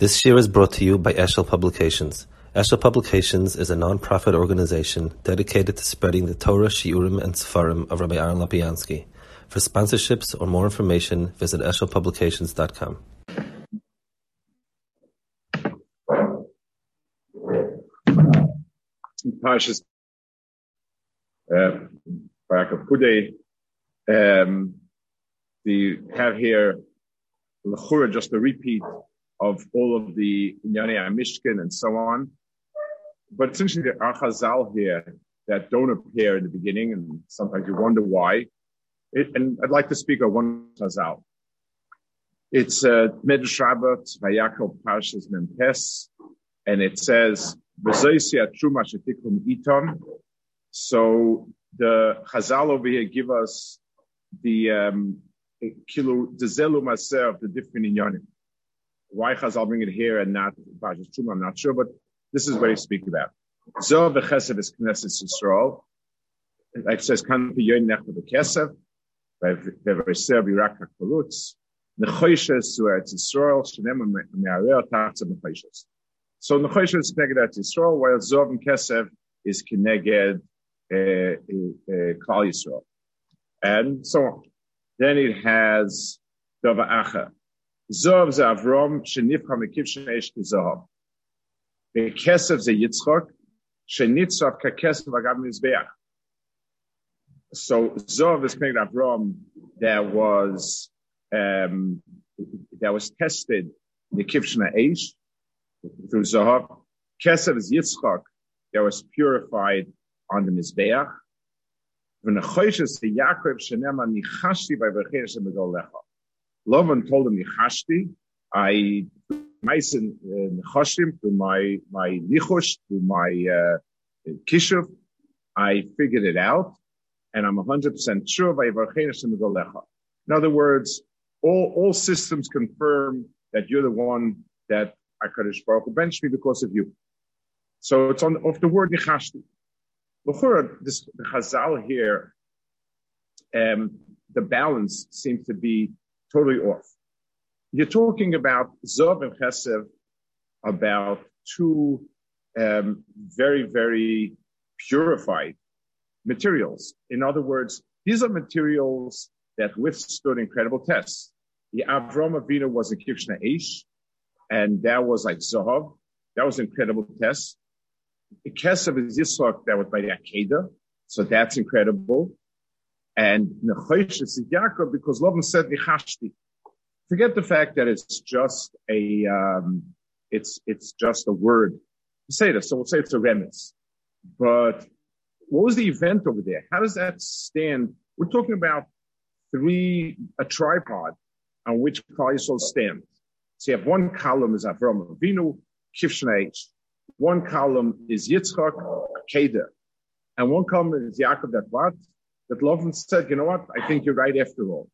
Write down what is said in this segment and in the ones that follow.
This year is brought to you by Eshel Publications. Eshel Publications is a non-profit organization dedicated to spreading the Torah, Shiurim, and Sefarim of Rabbi Aaron Lapiansky. For sponsorships or more information, visit eshelpublications.com. Parshas uh, Barak um, we have here just a repeat of all of the Inyane Mishkan and so on. But essentially, there are Chazal here that don't appear in the beginning, and sometimes you wonder why. It, and I'd like to speak of one Chazal. It's uh, Medrash Rabbah, Vayakov Parshas Memtes, and it says. So the Chazal over here give us the um, the zelu maser of the different inyanim. Why Chazal bring it here and not Parshas Truma? I'm not sure, but this is what he speaks about. Zoh v'chesed is Knesset Yisrael. It says, kan piyoyin nechta v'kesed, v'v'riser v'rak ha'kolutz, nechoishes to Eretz Yisrael, shenem me'areh ta'atza nechoishes. So nechoishes is connected Eretz Yisrael, while Zoh and Kesed is connected uh, uh, Klal Yisrael. And so. Then it has Dava Acha. Zohav ze shenifcha mekiv shenesh ki Zohav. Bekesef ze Yitzchok, shenitzov kakesef agab mizbeach. So Zohav is connected Avrom that was, um, that was tested mekiv shenesh through Zohav. Kesef is Yitzchok that was purified on the Mizbeach. Yaakov shenema Lovan told him nichashti. I meisen nichashim to my my nichosh to my uh, kishuv. I figured it out, and I'm 100 percent sure. In other words, all all systems confirm that you're the one that Hakadosh Baruch Hu benched me because of you. So it's on of the word nichashti. Before this, the Chazal here, um, the balance seems to be totally off. You're talking about Zov and Chesev, about two um, very, very purified materials. In other words, these are materials that withstood incredible tests. The Avram Avinu was a Kivshna Eish, and that was like Zohov. That was an incredible test. The Kesef is Yisroch that was by the Akedah. So that's incredible. And Nechosh is Yaakov because Lavan said Nichashti. Forget the fact that it's just a, um, it's, it's just a word. To say this. So we'll say it's a remes. But what was the event over there? How does that stand? We're talking about three, a tripod on which Klal stands. So you have one column is Avram Avinu, Kivshnei, one column is Yitzchak, Keda. And one column is Yaakov that what? That Lovin said, you know what? I think you're right after all.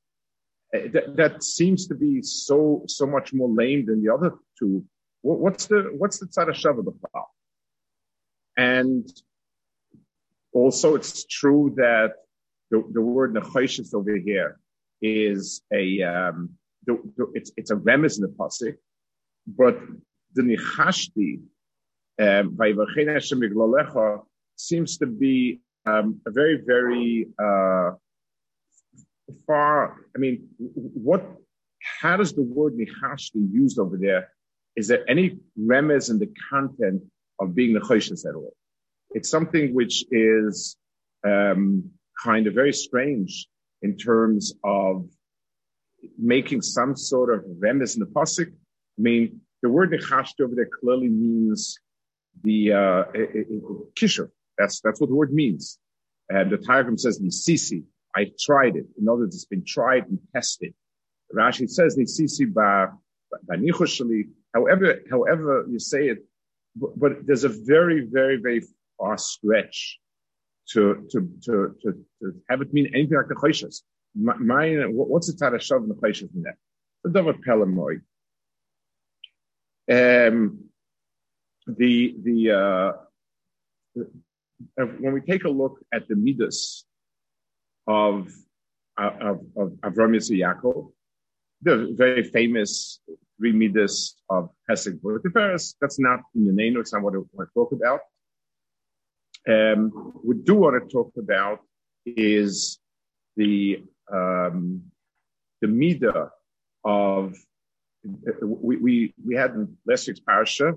Uh, that, that seems to be so, so much more lame than the other two. What's the, what's the tzad of the file? And also it's true that the, the word nechoshes over here is a, um, the, the, it's, it's a remez in the pasuk, but the nichashti um, seems to be um, a very, very uh, far. I mean, what? How does the word nichashti used over there? Is there any remez in the content of being nechoshes at all? It's something which is um, kind of very strange in terms of making some sort of remez in the pasuk. I mean, the word nechashti over there clearly means the uh, kishur. That's that's what the word means. And the Targum says nisisi. I tried it. In other words, it's been tried and tested. Rashi says nisisi ba banichushali. However, however you say it, but, but, there's a very, very, very far stretch to to to to, to have it mean anything like the choishes. Mine, what's the tarashav in the choishes in that? The davar pelamoy. Um, the the uh, when we take a look at the midas of of of Avram Yaakov, the very famous three midas of Hesed Tiferes. That's not in the name, it's not what I want to talk about. Um, we do want to talk about is the um, the midah of we, we we had in last week's parasha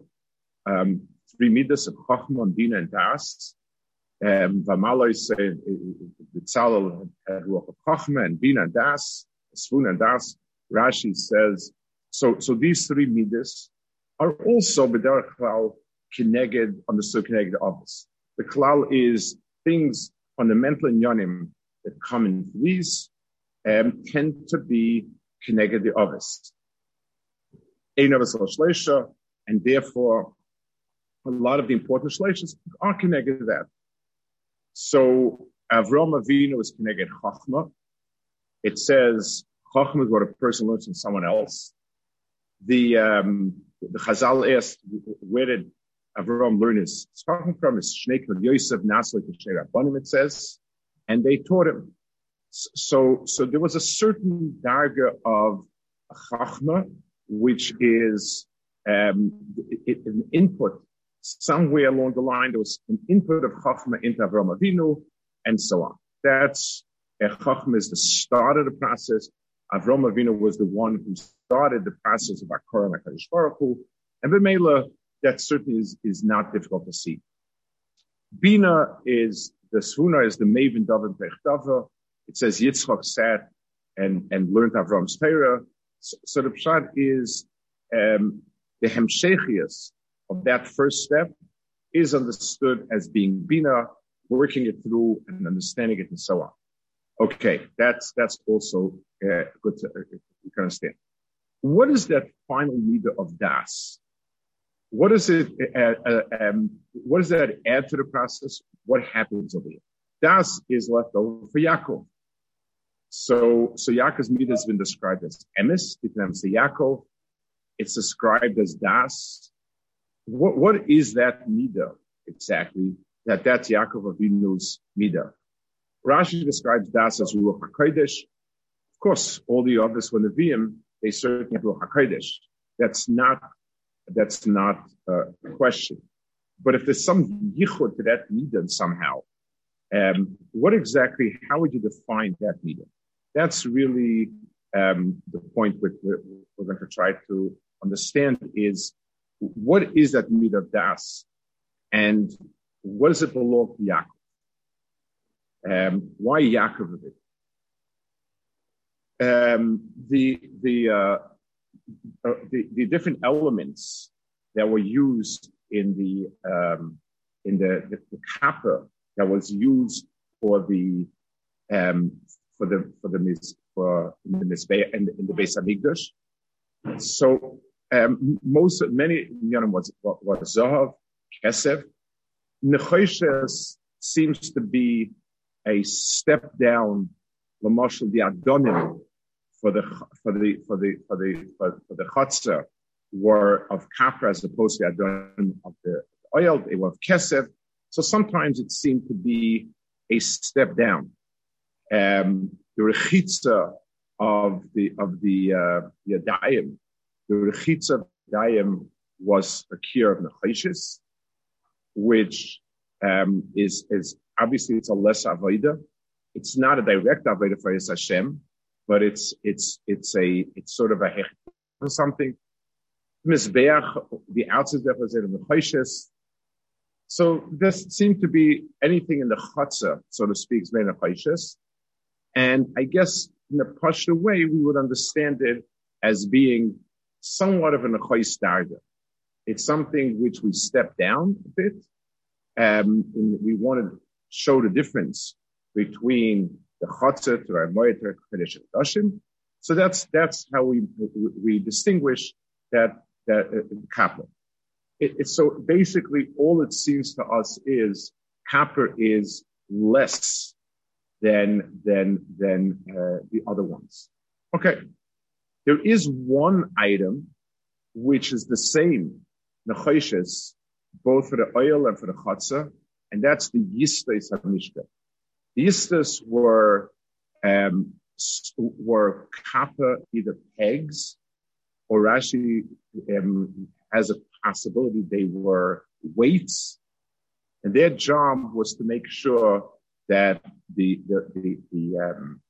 um, three midas of Chachma, Bina, and Das. Um, Vamaloi said Tzalel had Ruach Chachma and Bina Das, Svun and Das. Rashi says so. So these three midas are also b'derech klal kineged understood kineged office. The klal is things fundamental in yonim that come in threes um, tend to be connected the others. And therefore, a lot of the important shleishas are connected to that. So Avram Avinu is connected Chachma. It says Chachma is what a person learns from someone else. The um, the Chazal asked, where did Avram learn his Chachma from? His Shnei Yosef Naslik Rabbanim, it says, and they taught him. So, so there was a certain darga of chachma, which is um, an input somewhere along the line. There was an input of chachma into Avram Avinu, and so on. That's uh, chachma is the start of the process. Avram Avinu was the one who started the process of Akora Hakadosh Baruch Hu, and B'meila that certainly is, is not difficult to see. Bina is the Svuna is the Maven David Bechdava. It says Yitzchak sat and, and learned Avram's Torah. So, so the pshat is um, the hemshechias of that first step is understood as being bina, working it through and understanding it and so on. Okay, that's that's also uh, good to uh, you can understand. What is that final leader of das? What is it? Uh, uh, um, what does that add to the process? What happens over here? Das is left over for Yaakov. So, so Yaakov's midah has been described as emes. It Yaakov. It's described as das. What, what is that midah exactly? That that's Yaakov Avinu's midah. Rashi describes das as ruach hakodesh. Of course, all the others were Nevi'im. They certainly have ruach hakodesh. That's not that's not a question. But if there's some yichud to that midah somehow, um, what exactly? How would you define that midah? That's really um, the point we're, we're, going to try to understand is what is that midah of das, and what does it belong to Yaakov? Um, why Yaakov of it? Um, the the uh, uh, the, the, different elements that were used in the um, in the, the, the kappa that was used for the um, for the for the for in the misbeh in, in the Beis Hamikdash. So um, most many know was was zahav kesef nechoshes seems to be a step down. Lamashal the adonim for the for the for the for the for, for the chutzah were of kapra as opposed to the Adonim of the oil. They were of kesef. So sometimes it seemed to be a step down. Um, the rechitza of the of the uh, yadayim, the rechitza of yadayim was a cure of nechayshis, which um, is is obviously it's a less avoida. It's not a direct avoida for Hashem, but it's it's it's a it's sort of a or something. Mizbeach, the outside representative of Chayshes. So this seemed to be anything in the chutzah, so to speak, is made of Chayshes. And I guess in a Pashto way, we would understand it as being somewhat of an Achoy Starga. It's something which we step down a bit. Um, and we want to show the difference between the Chatzah to our Moyeter Kodesh Dashim. So that's, that's how we, we distinguish that, that uh, kappa. It, so basically all it seems to us is kappa is less than, than, than, uh, the other ones. Okay. There is one item which is the same, nechoshes, both for the oil and for the chatzah, and that's the yistais hamishka. The Yistas were um, were kappa either pegs or Rashi um, has a possibility they were weights, and their job was to make sure that the the the the, um,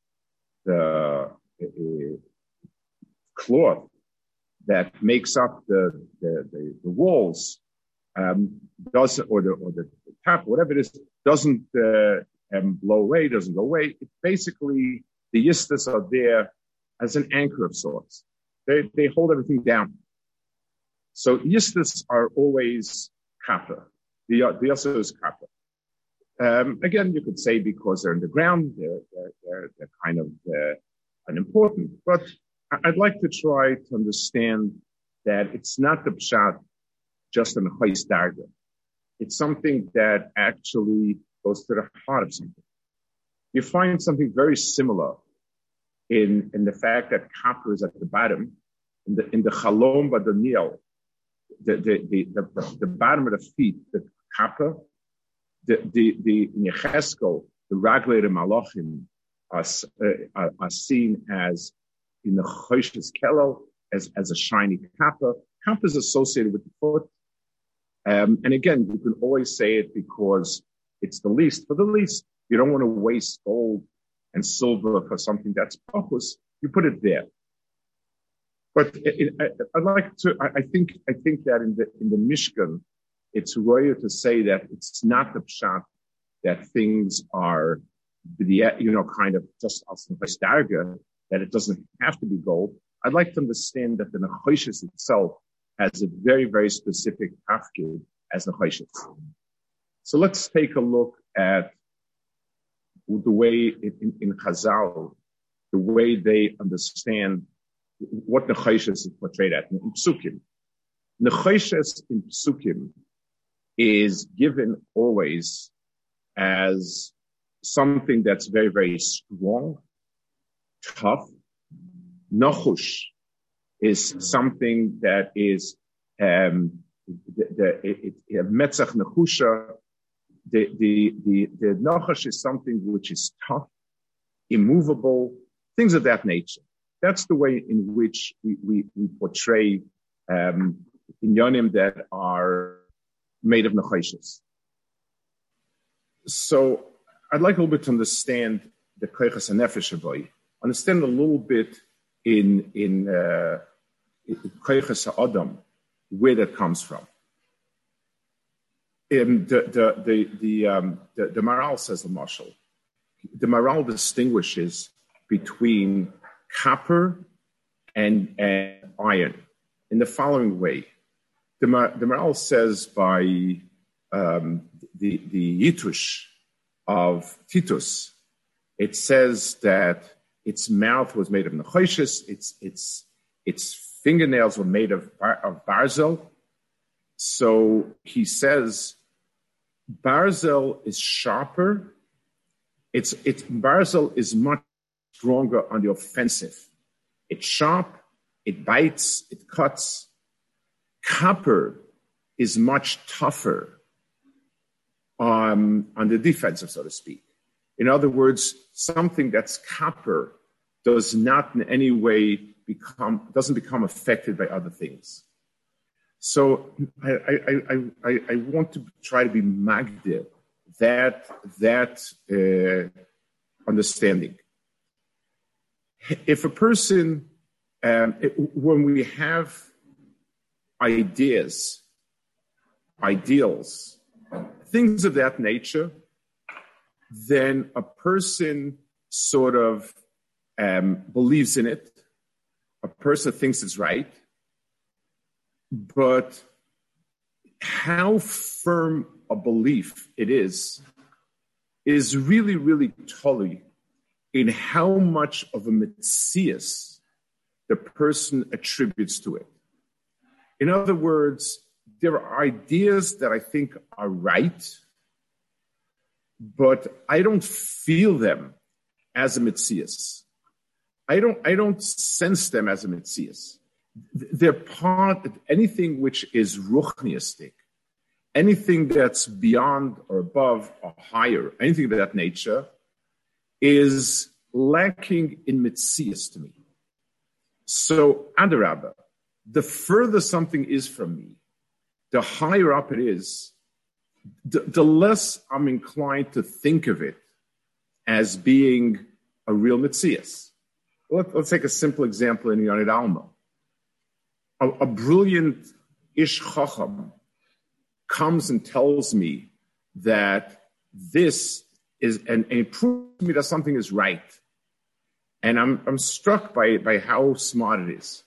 the uh, cloth that makes up the the, the, the walls um, doesn't or the or the top whatever it is doesn't uh, um, blow away doesn't go away. It basically the yistas are there as an anchor of sorts. They, they hold everything down. So yistas are always kappa. The, the also is kappa. Um, again, you could say because they're in the ground, they're, they're, they're, they're kind of uh, unimportant. But I'd like to try to understand that it's not the pshat just in the chayis. It's something that actually goes to the heart of something. You find something very similar in, in the fact that copper is at the bottom, in the, in the chalom badaniel, the, the, the, the, the bottom of the feet, the copper, the, the, the, in the Ragler Malachim are, uh, are, seen as in the Choshes Kelo, as, as a shiny kappa. Kappa is associated with the foot. Um, and again, you can always say it because it's the least for the least. You don't want to waste gold and silver for something that's purpose, you put it there. But it, it, I, would like to, I, I, think, I think that in the, in the Mishkan, it's royal to say that it's not the pshat that things are, the, you know, kind of just as the that it doesn't have to be gold. I'd like to understand that the Nechoshes itself has a very, very specific tafkid as Nechoshes. So let's take a look at the way in, in Chazal, the way they understand what Nechoshes is portrayed at in Psukim. Nechoshes in Psukim is given always as something that's very, very strong, tough. Nachush is something that is um, the, the it, it, Metzach Nechusha the, the, the, the Nachash is something which is tough, immovable, things of that nature. That's the way in which we, we, we portray um, inyanim that are made of nachashis. So I'd like a little bit to understand the koichas nefesh understand a little bit in in uh, adam where that comes from the the the the, um, the, the Maharal says the marshal. The Maharal distinguishes between copper and, and iron in the following way. The, the Maharal says by um, the the Yitush of Titus, it says that its mouth was made of nechoshes, its its its fingernails were made of of barzel. So he says Barzel is sharper. It's, it's, Barzel is much stronger on the offensive. It's sharp, it bites, it cuts. Copper is much tougher um, on the defensive, so to speak. In other words, something that's copper does not in any way become, doesn't become affected by other things. So I, I, I, I, want to try to be magdir that that uh, understanding. If a person, um, it, when we have ideas, ideals, things of that nature, then a person sort of um, believes in it. A person thinks it's right but how firm a belief it is is really, really tully in how much of a mitzias the person attributes to it. In other words, there are ideas that I think are right, but I don't feel them as a mitzias. I don't, I don't sense them as a mitzias they're part of anything which is ruchniistic, anything that's beyond or above or higher, anything of that nature, is lacking in mitzias to me. So, Adarabba, the further something is from me, the higher up it is, the, the less I'm inclined to think of it as being a real mitzias. Let, us take a simple example in Yonid Alma. A, a brilliant Ish Chacham comes and tells me that this is, and, and it proves to me that something is right. And I'm, I'm struck by, by how smart it is.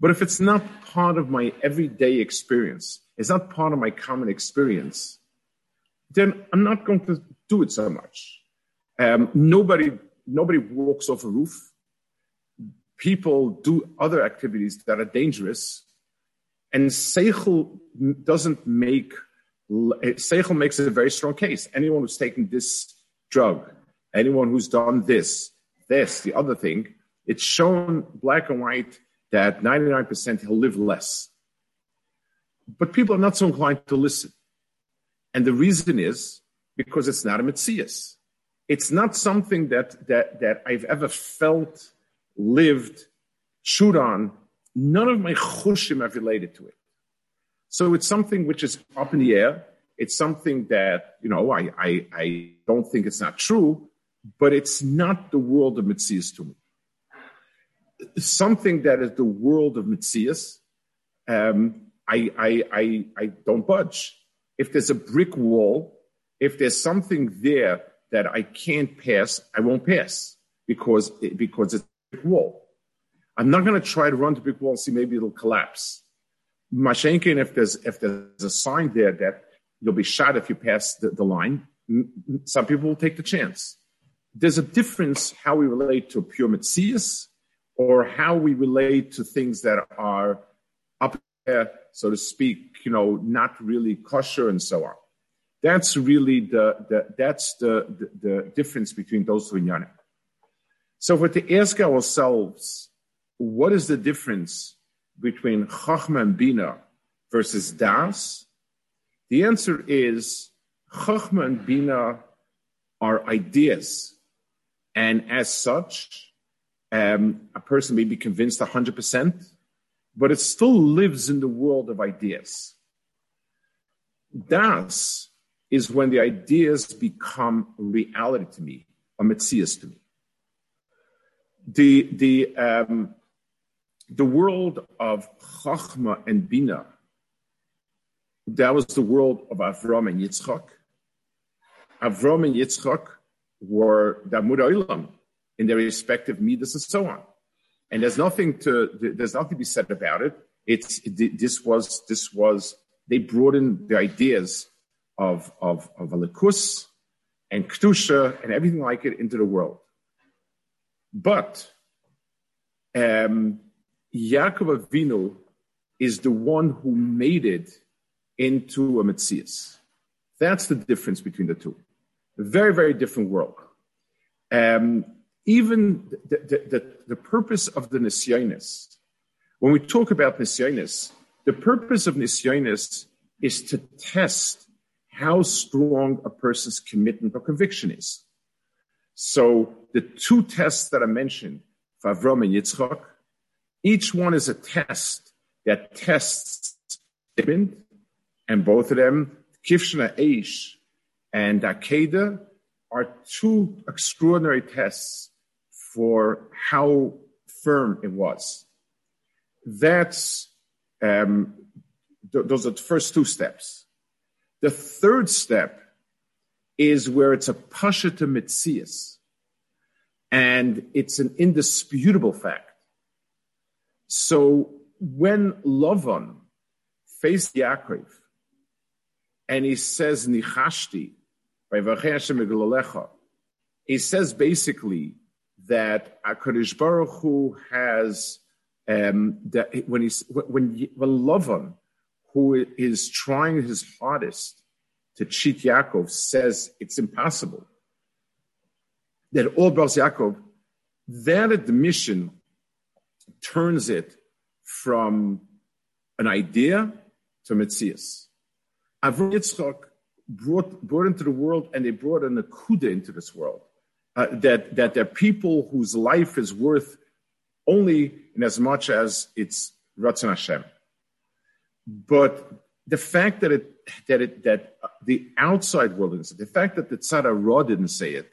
But if it's not part of my everyday experience, it's not part of my common experience, then I'm not going to do it so much. Um, nobody, nobody walks off a roof. People do other activities that are dangerous. And Seichel doesn't make, Seichel makes a very strong case. Anyone who's taken this drug, anyone who's done this, this, the other thing, it's shown black and white that 99% he'll live less. But people are not so inclined to listen. And the reason is because it's not a mitzias. It's not something that, that, that I've ever felt, lived, chewed on. None of my chushim have related to it. So it's something which is up in the air. It's something that, you know, I, I, I don't think it's not true, but it's not the world of mitzias to me. Something that is the world of mitzias, um, I, I, I, I don't budge. If there's a brick wall, if there's something there that I can't pass, I won't pass because, because it's a brick wall. I'm not going to try to run the brick wall and see maybe it'll collapse. Mashenkin, if there's, if there's a sign there that you'll be shot if you pass the, the line, some people will take the chance. There's a difference how we relate to pure mitzias or how we relate to things that are up there so to speak, you know, not really kosher and so on. That's really the, the that's the, the, the difference between those two inyanim. So if we're to ask ourselves, what is the difference between Chachma and Bina versus Das? The answer is Chachma and Bina are ideas. And as such, um, a person may be convinced 100%, but it still lives in the world of ideas. Das is when the ideas become reality to me, a metzias to me. The, the, um, the world of Chachma and Bina, that was the world of Avram and Yitzchak. Avram and Yitzchak were the Olam in their respective midas and so on and there's nothing to there's nothing to be said about it. It's this was this was they brought in the ideas of of of alikus and kedusha and everything like it into the world. But um, Yaakov Avinu is the one who made it into a Metzias. That's the difference between the two. A very, very different world. Um, even the, the, the, the purpose of the Nisyonis, when we talk about Nisyonis, the purpose of Nisyonis is to test how strong a person's commitment or conviction is. So the two tests that I mentioned, Favrom and Yitzchak, each one is a test that tests commitment, and both of them, Kivshna Eish and Akeda, are two extraordinary tests for how firm it was. That's um, th- those are the first two steps. The third step is where it's a pasha to mitzias, and it's an indisputable fact. So when Lavan faced Yaakov, and he says nichashti by he says basically that Hakadosh Baruch Hu has um, that when he's when when Lavan, who is trying his hardest to cheat Yaakov, says it's impossible. That all Bros Yaakov, that admission turns it from an idea to Metzias. Avram Yitzchak brought, brought into the world and they brought an akuda into this world uh, that that there are people whose life is worth only in as much as it's Ratzon Hashem. But the fact that it that it that the outside world didn't say the fact that the Tzara Ra didn't say it,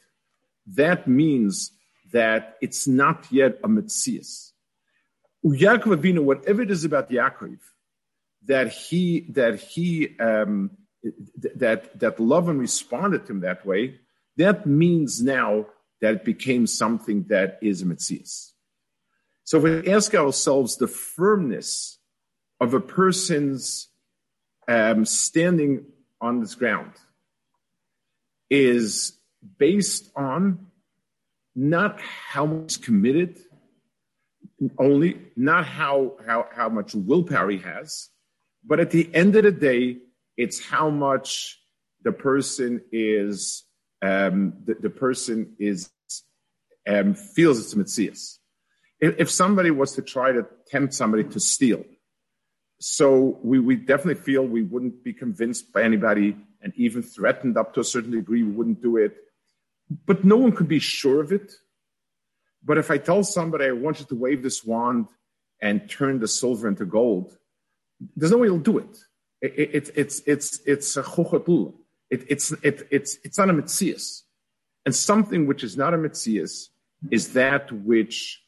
that means that it's not yet a Metzias. Yaakov Avinu, whatever it is about Yaakov, that he that he um, that that Lavan responded to him that way, that means now that it became something that is a Metzias. So if we ask ourselves the firmness of a person's um, standing on this ground is based on not how much committed only, not how, how, how much willpower he has, but at the end of the day, it's how much the person is, um, the, the person is, um, feels it's a Metzias. If, if somebody was to try to tempt somebody to steal, so we, we definitely feel we wouldn't be convinced by anybody and even threatened up to a certain degree, we wouldn't do it. But no one could be sure of it. But if I tell somebody I want you to wave this wand and turn the silver into gold, there's no way you'll do it. it, it it's it's it's a chochatul. It, it's it, it's it's not a mitzias, and something which is not a mitzias is that which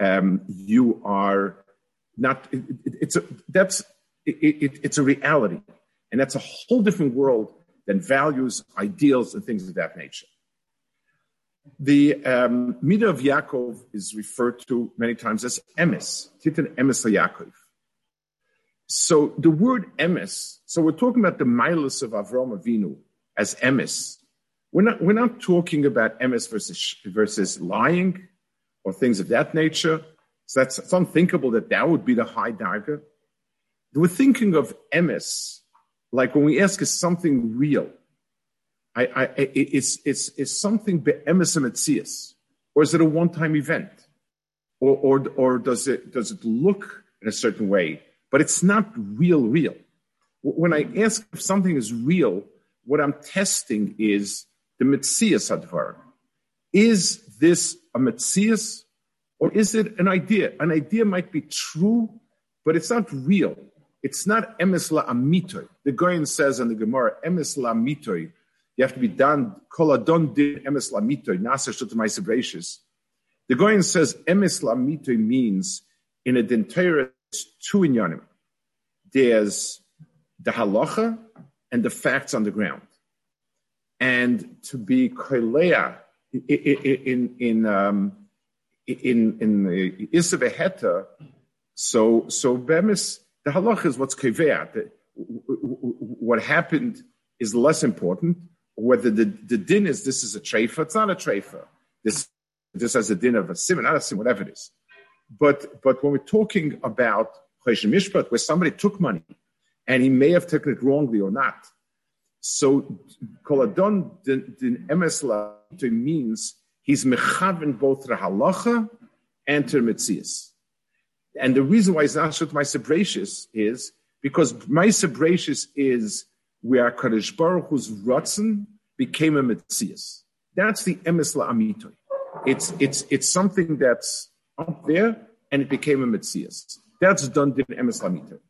um, you are not. It, it's a that's it's a reality, and that's a whole different world than values, ideals, and things of that nature. The um, Midah of Yaakov is referred to many times as emes, titan emes Yaakov. So the word emes, so we're talking about the milas of Avram Avinu as emes. We're not, we're not talking about MS versus, versus lying or things of that nature. So that's it's unthinkable that that would be the high darga. We're thinking of MS like when we ask, is something real? I, I, it's, it's, it's something be'emes emetzias, or is it a one-time event? Or, or, or does it, does it look in a certain way? but it's not real, real. When I ask if something is real, what I'm testing is the Metzias Advar. Is this a Metzias or is it an idea? An idea might be true, but it's not real. It's not emes la amitoy. The Goyen says in the Gemara, emes la amitoy. You have to be done, koladon din emes nasa shotamai The Goyen says emes la amitoy means in a dentera two inyanim. There's the halacha and the facts on the ground. And to be koilea in in um, in in the isaveheta, so so bemis the halacha is what's kivea. What happened is less important. Whether the, the din is this is a treifa, it's not a treifa. This this has a din of a sim, not a sim, whatever it is. But but when we're talking about Mishpat, where somebody took money and he may have taken it wrongly or not. So koladon din emes means he's mechaven both the halacha and to mitzias. And the reason why it's not shut my sebratius is because my sebratius is where Kadosh Baruch Hu's rutzen became a mitzias. That's the emes amitoy. It's it's it's something that's up there and it became a mitzias. That's done in emes lamita.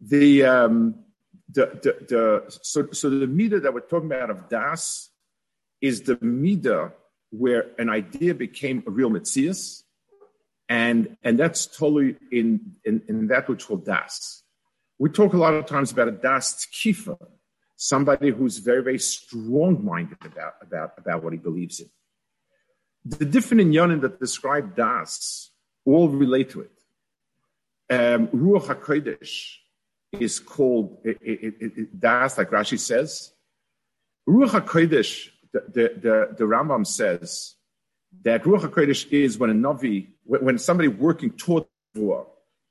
The, um, the, the, the, so, so the meter that we're talking about of das is the meter where an idea became a real mitzias, and and that's totally in, in, in that which called das. We talk a lot of times about a das tkifa, somebody who's very very strong minded about about about what he believes in. The different inyanim that describe das all relate to it. Um, Ruach HaKodesh is called, it, it, it, das, like Rashi says. Ruach HaKodesh, the, the, the, the Rambam says that Ruach HaKodesh is when a Navi, when somebody working toward Ruach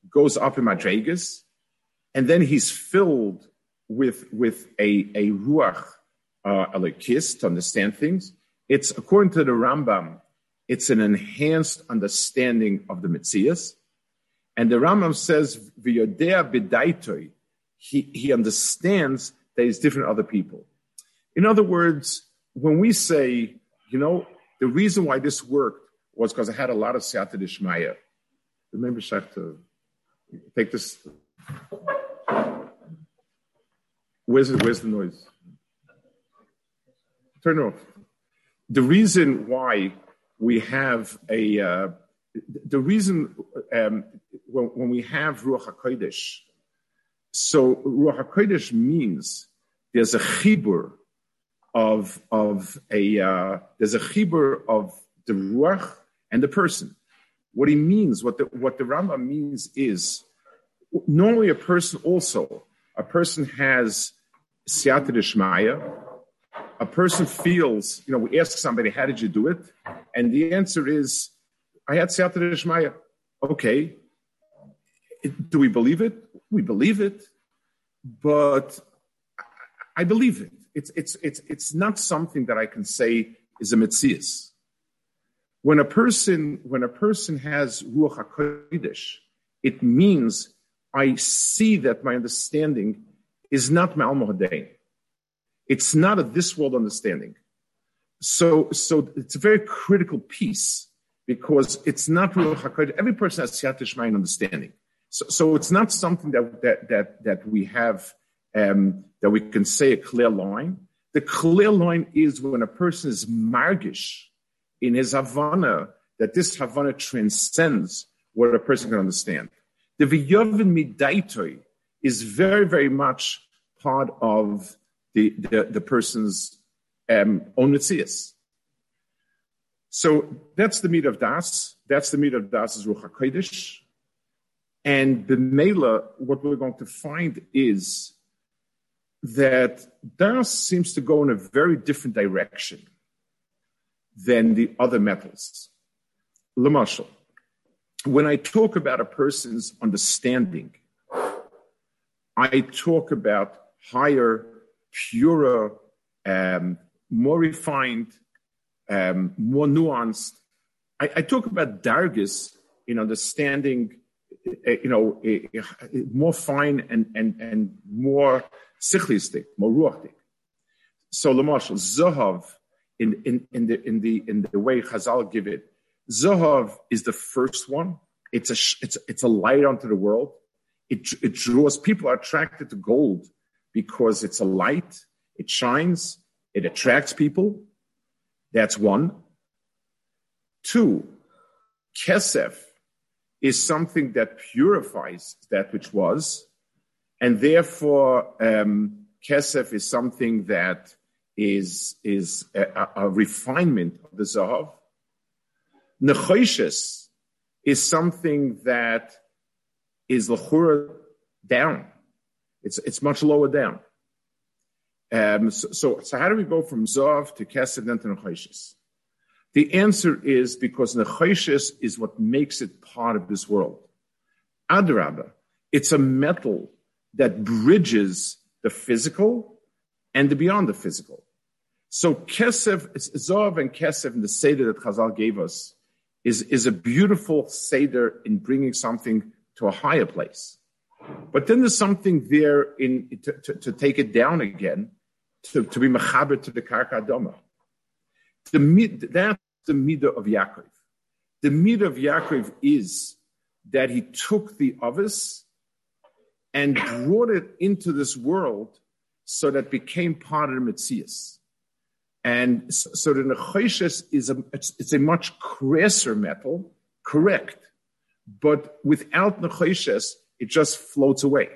goes up in Madregas, and then he's filled with, with a, a Ruach, uh, to understand things. It's according to the Rambam, it's an enhanced understanding of the Metzias. And the Rambam says, V'yodea b'daitoi, he, he understands that he's different other people. In other words, when we say you know, the reason why this worked was because I had a lot of Siyata Dishmaya. Remember, Shach, to take this. Where's, the, where's the noise? Turn off. The reason why we have a, uh, the reason um, when, when, we have Ruach HaKodesh, so Ruach HaKodesh means there's a chibur of, of a, uh, there's a chibur of the Ruach and the person. What he means, what the, what the Rambam means is, normally a person also, a person has siyata deshmaya, a person feels, you know, we ask somebody, how did you do it? And the answer is, I had siyata. Okay. Do we believe it? We believe it, but I believe it. It's, it's, it's, it's not something that I can say is a mitzias. When a person, when a person has ruach hakodesh, it means I see that my understanding is not Ma'al Mohadein. It's not a this world understanding. So, so it's a very critical piece because it's not Ruach HaKodesh. Every person has Siyat mind understanding. So, so it's not something that, that, that, that we have, um, that we can say a clear line. The clear line is when a person is margish in his Havana, that this Havana transcends what a person can understand. The V'yovin Midaitoi is very, very much part of the, the, the person's um, own mitzias. So that's the meat of Das. That's the meat of Das is Ruach HaKodesh. And the Mela, what we're going to find is that Das seems to go in a very different direction than the other metals. Lamashal, when I talk about a person's understanding, I talk about higher, purer, um, more refined, um, more nuanced. I, I, talk about dargis in understanding, you know, uh, uh, more fine and and and more sichlistic, more ruachdik. So, Lamashal, Zahav, in, in, in, the, in, the, in the way Chazal give it, Zahav is the first one. It's a, it's, it's a light onto the world. It, it draws, people are attracted to gold because it's a light, it shines, it attracts people. That's one. Two, kesef is something that purifies that which was, and therefore um, kesef is something that is, is a, a refinement of the Zahav. Nechoshes is something that is lachura down. It's, it's much lower down. Um, so, so, so, how do we go from Zav to Kesed then to Nechoshes? The answer is because Nechoshes is what makes it part of this world. Adraba, it's a metal that bridges the physical and the beyond the physical. So Kesef, Zohav and Kesef in the Seder that Chazal gave us is, is a beautiful Seder in bringing something to a higher place. But then there's something there in to, to, to take it down again, to, to be mechaber to the Karka Doma. The, that's the midah of Yaakov. The midah of Yaakov is that he took the others and brought it into this world so that became part of the Metzias. And so, the Nechoshes is a, it's, it's, a much crasser metal, correct. But without Nechoshes, it just floats away.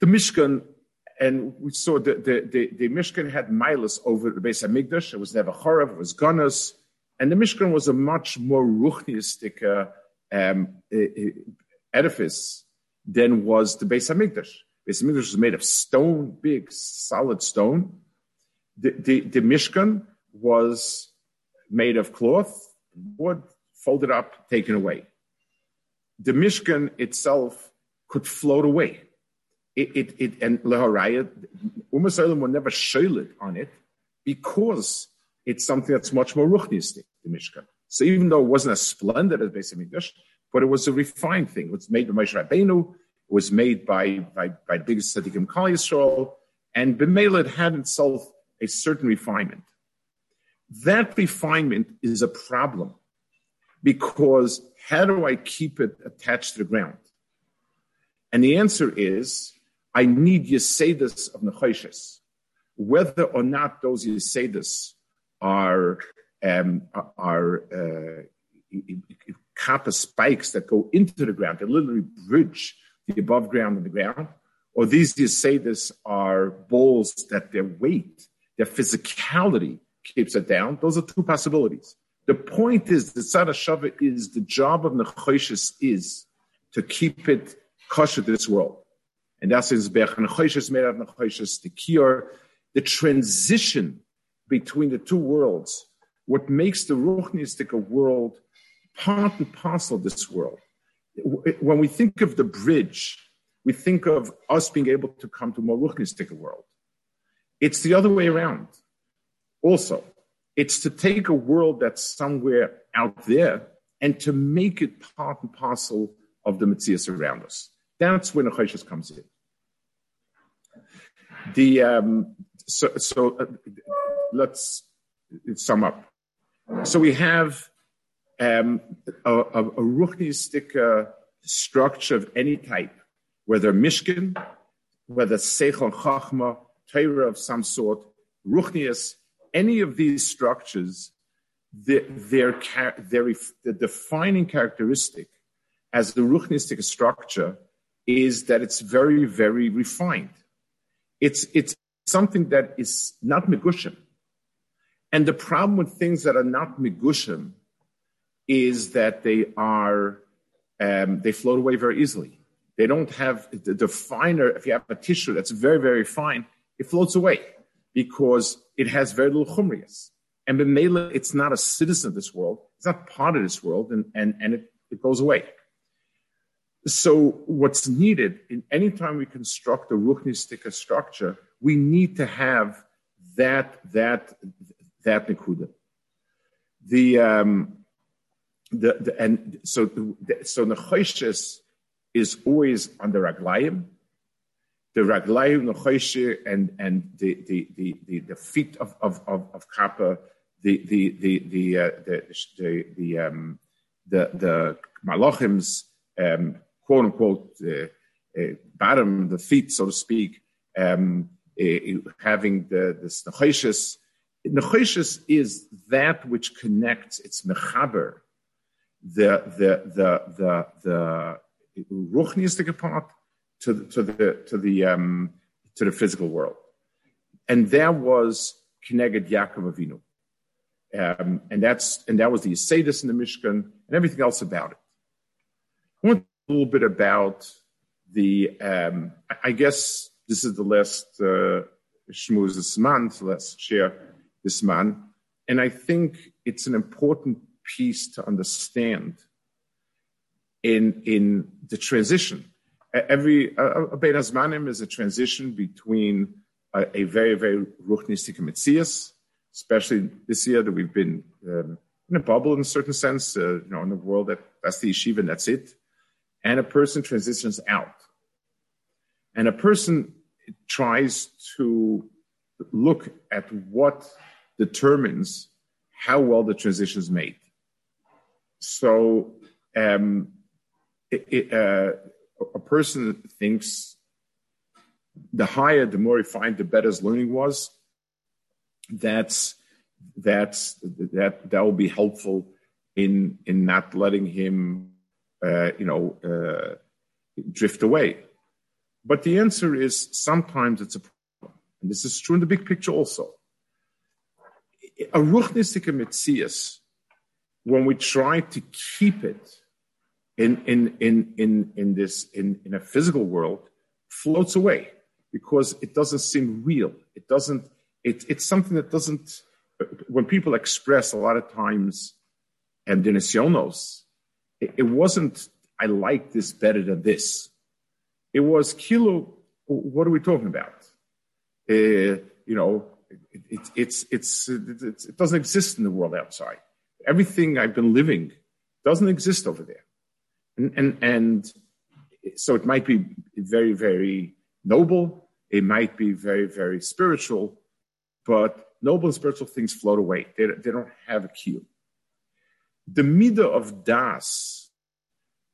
The Mishkan, and we saw the, the, the, the Mishkan had milas over the base of Migdash. It was never Chorav, it was Gunas. And the Mishkan was a much more ruchnistic uh, um, edifice than was the base of Migdash. Beis Hamikdash was made of stone, big, solid stone. The, the, the Mishkan was made of cloth, wood, folded up, taken away. The Mishkan itself could float away. It, it, it and Leharaya, Umm will never show it on it because it's something that's much more ruchnistic, the Mishkan. So even though it wasn't as splendid as Beis Hamikdash, but it was a refined thing. It was made by Moshe Rabbeinu It was made by, by, by the biggest tzaddikim Kal Yisrael, and B'meila had itself a certain refinement. That refinement is a problem because how do I keep it attached to the ground? And the answer is, I need Yesedis of Nechoshes. Whether or not those Yesedis are, um, are uh, kappa spikes that go into the ground, they literally bridge the above ground and the ground, or these Yesedis are balls that their weight, their physicality keeps it down. Those are two possibilities. The point is, the Tzad Shava is the job of Nechoshes is to keep it kosher to this world. And that's his Bech Nechoshes the cure, the transition between the two worlds, what makes the Ruchnistic world part and parcel of this world. When we think of the bridge, we think of us being able to come to a more Ruchnistic world. It's the other way around. Also, it's to take a world that's somewhere out there and to make it part and parcel of the mitzias around us. That's when Nechoshes comes in. The um, so so uh, let's sum up. So we have um, a, a, a ruchnistic uh, structure of any type, whether Mishkan, whether Seichel Chachma, Torah of some sort, Ruchnias, any of these structures, their, their, their, the defining characteristic as the Ruchnistic structure is that it's very, very refined. It's, it's something that is not Megushim. And the problem with things that are not Megushim is that they are, um, they float away very easily. They don't have the, the finer, if you have a tissue that's very, very fine, it floats away because it has very little chumrias. And B'mela, it's not a citizen of this world. It's not part of this world, and, and, and it, it goes away. So what's needed in any time we construct a ruchnistic structure, we need to have that that that nikuda. The um, the, the and so the, so the is always on the raglayim, the raglayim, the and and the the the the, the feet of of of, of kappa, the the the the uh, the the the um the the malachims um, quote unquote uh, uh, bottom, the feet, so to speak, um, uh, having the this nechoshes. Nechoshes is that which connects. It's mechaber, the the the the the ruchnistic part to the, to the to the um, to the physical world, and there was Keneged Yaakov Avinu, um, and that's and that was the Yisedus in the Mishkan and everything else about it. I want little bit about the. Um, I guess this is the last uh, shmuz this month. Let's share this month, and I think it's an important piece to understand in in the transition every a Bein Hazmanim is a transition between a, a very very ruchnistic mitzias, especially this year that we've been um, in a bubble in a certain sense, uh, you know, in the world that that's the yeshiva and that's it, and a person transitions out, and a person tries to look at what determines how well the transition is made. So. Um, it, it, uh, a person thinks the higher, the more refined, the better his learning was. That's that's that that will be helpful in in not letting him, uh, you know, uh, drift away. But the answer is sometimes it's a problem, and this is true in the big picture also. A ruchnistic mitzias, when we try to keep it in in in in in this in in a physical world floats away because it doesn't seem real. It doesn't. It, it's something that doesn't. When people express a lot of times, and denisionos, it, it wasn't. I like this better than this. It was kilo. What are we talking about? Uh, you know, it, it, it's, it's, it's, it doesn't exist in the world outside. Everything I've been living doesn't exist over there. And, and, and so it might be very, very noble. It might be very, very spiritual, but noble and spiritual things float away. They, they don't have a cue. The midah of das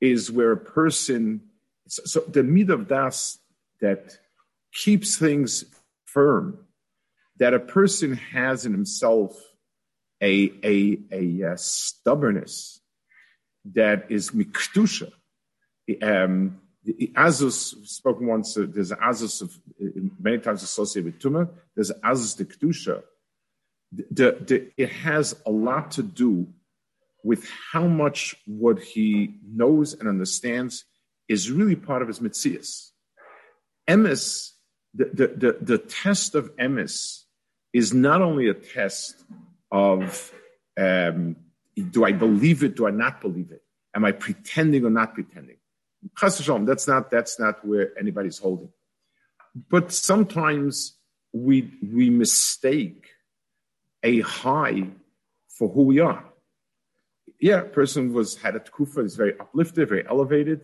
is where a person, so, so the midah of das that keeps things firm, that a person has in himself a, a, a, a stubbornness that is mikdusha. Um, Azus spoken once. Uh, there's Azus of many times associated with Tumah. There's Azus the kedusha. The, the, it has a lot to do with how much what he knows and understands is really part of his mitzias. Emes, the, the, the, the test of emes is not only a test of um, do I believe it, do I not believe it? Am I pretending or not pretending? That's not that's not where anybody's holding. But sometimes we we mistake a high for who we are. Yeah, person was had a tkufa, is very uplifted, very elevated,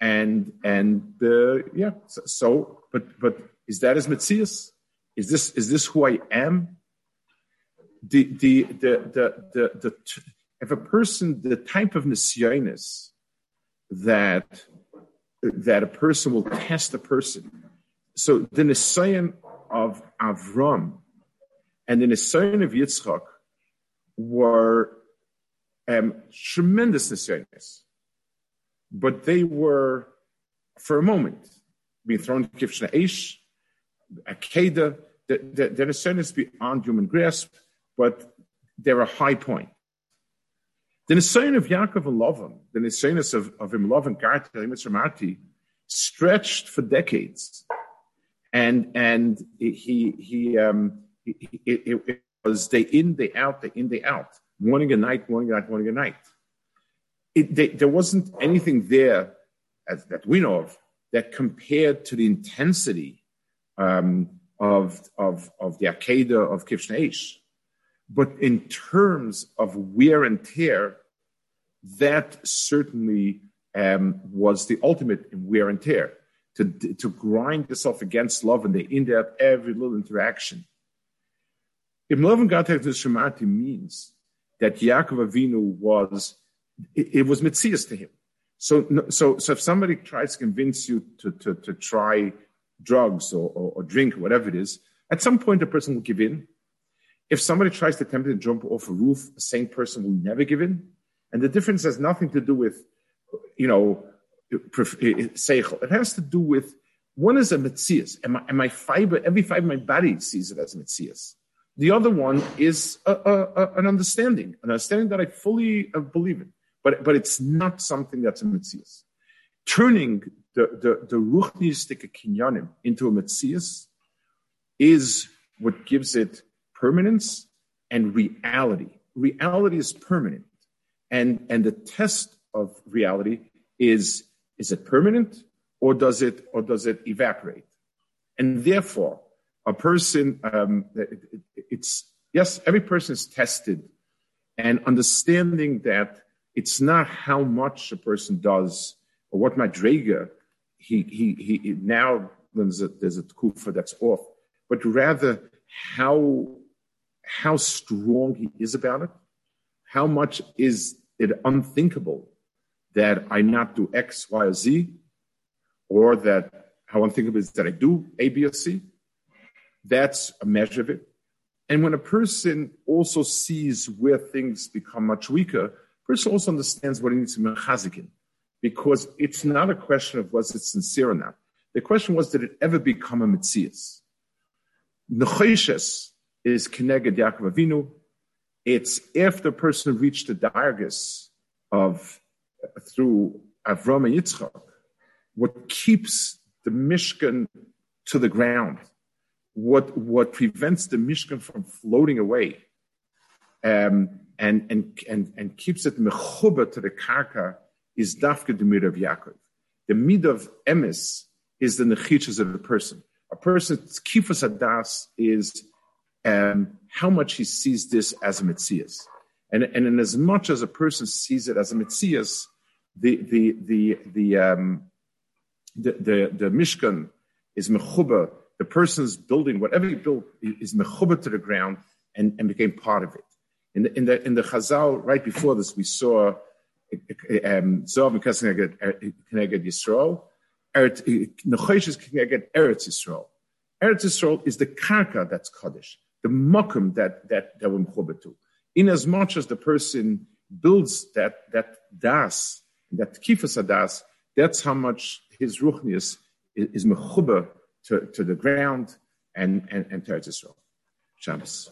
and and uh, yeah. So, so, but but is that as mitzias? Is this is this who I am? The the the the the, the if a person the type of nisyonis that that a person will test a person. So the Nisayan of Avram and the Nisayan of Yitzchak were um, tremendous Nisayanis, but they were, for a moment, being thrown to Kivshna Eish, Akeda, the, the, the Nisayanis beyond human grasp, but they're a high point. The Nisayan of Yaakov and Lavan, the Nisayanis of, of Imlov and Garta, stretched for decades. And, and he, he, um, it, it, it, was day in, day out, day in, day out, morning and night, morning and night, morning and night. It, they, there wasn't anything there as, that we know of that compared to the intensity um, of, of, of the Akedah of Kivshneish. But in terms of wear and tear, that certainly um, was the ultimate in wear and tear. To, to grind yourself against Lavan they in depth every little interaction. If Lavan God Shemati means that Yaakov Avinu was, it, it was mitzias to him. So, so, so if somebody tries to convince you to, to, to try drugs or, or, or drink or whatever it is, at some point the person will give in if somebody tries to tempt attempt to jump off a roof, a sane person will never give in. And the difference has nothing to do with, you know, eh, eh, seichel. It has to do with one is a mitzias, and my, and my fiber, every fiber of my body sees it as a mitzias. The other one is a, a, a, an understanding, an understanding that I fully uh, believe in, but but it's not something that's a mitzias. Turning the the the ruchnistic kinyanim into a mitzias is what gives it permanence and reality. Reality is permanent. And, and the test of reality is, is it permanent or does it, or does it evaporate? And therefore, a person, um, it, it's, yes, every person is tested and understanding that it's not how much a person does or what madrega he, he, he, now there's a, there's a kufa that's off, but rather how how strong he is about it, how much is it unthinkable that I not do X, Y, or Z, or that how unthinkable is that I do A, B, or C. That's a measure of it. And when a person also sees where things become much weaker, a person also understands what he needs to be mechazikin. Because it's not a question of was it sincere or not. The question was, did it ever become a mitzias? Nechoshes, is Keneged Yaakov Avinu. It's if the person reached the dargis of through Avram and Yitzchak, what keeps the Mishkan to the ground, what what prevents the Mishkan from floating away, um, and and and and keeps it mechuba to the karka is dafka the mid of Yaakov. The mid of emes is the nechichas of the person. A person's kifas adas is um, how much he sees this as a mitzias. And, and in as much as a person sees it as a mitzias, the, the, the, the, um, the, the, the Mishkan is mechuba, the person's building, whatever he built is mechuba to the ground, and, and became part of it. In the, in the, in the Chazal, right before this, we saw um, Zov and Keneged Yisrael, Nechoshes Keneged Eretz Yisrael. Eretz Yisrael is the karka that's Kaddish, the mokum that, that, that we're to. In as much as the person builds that, that das, that kifas das, that's how much his ruchnius is, is mechuba to, to the ground and, and, and to Eretz Yisrael. Shabbos.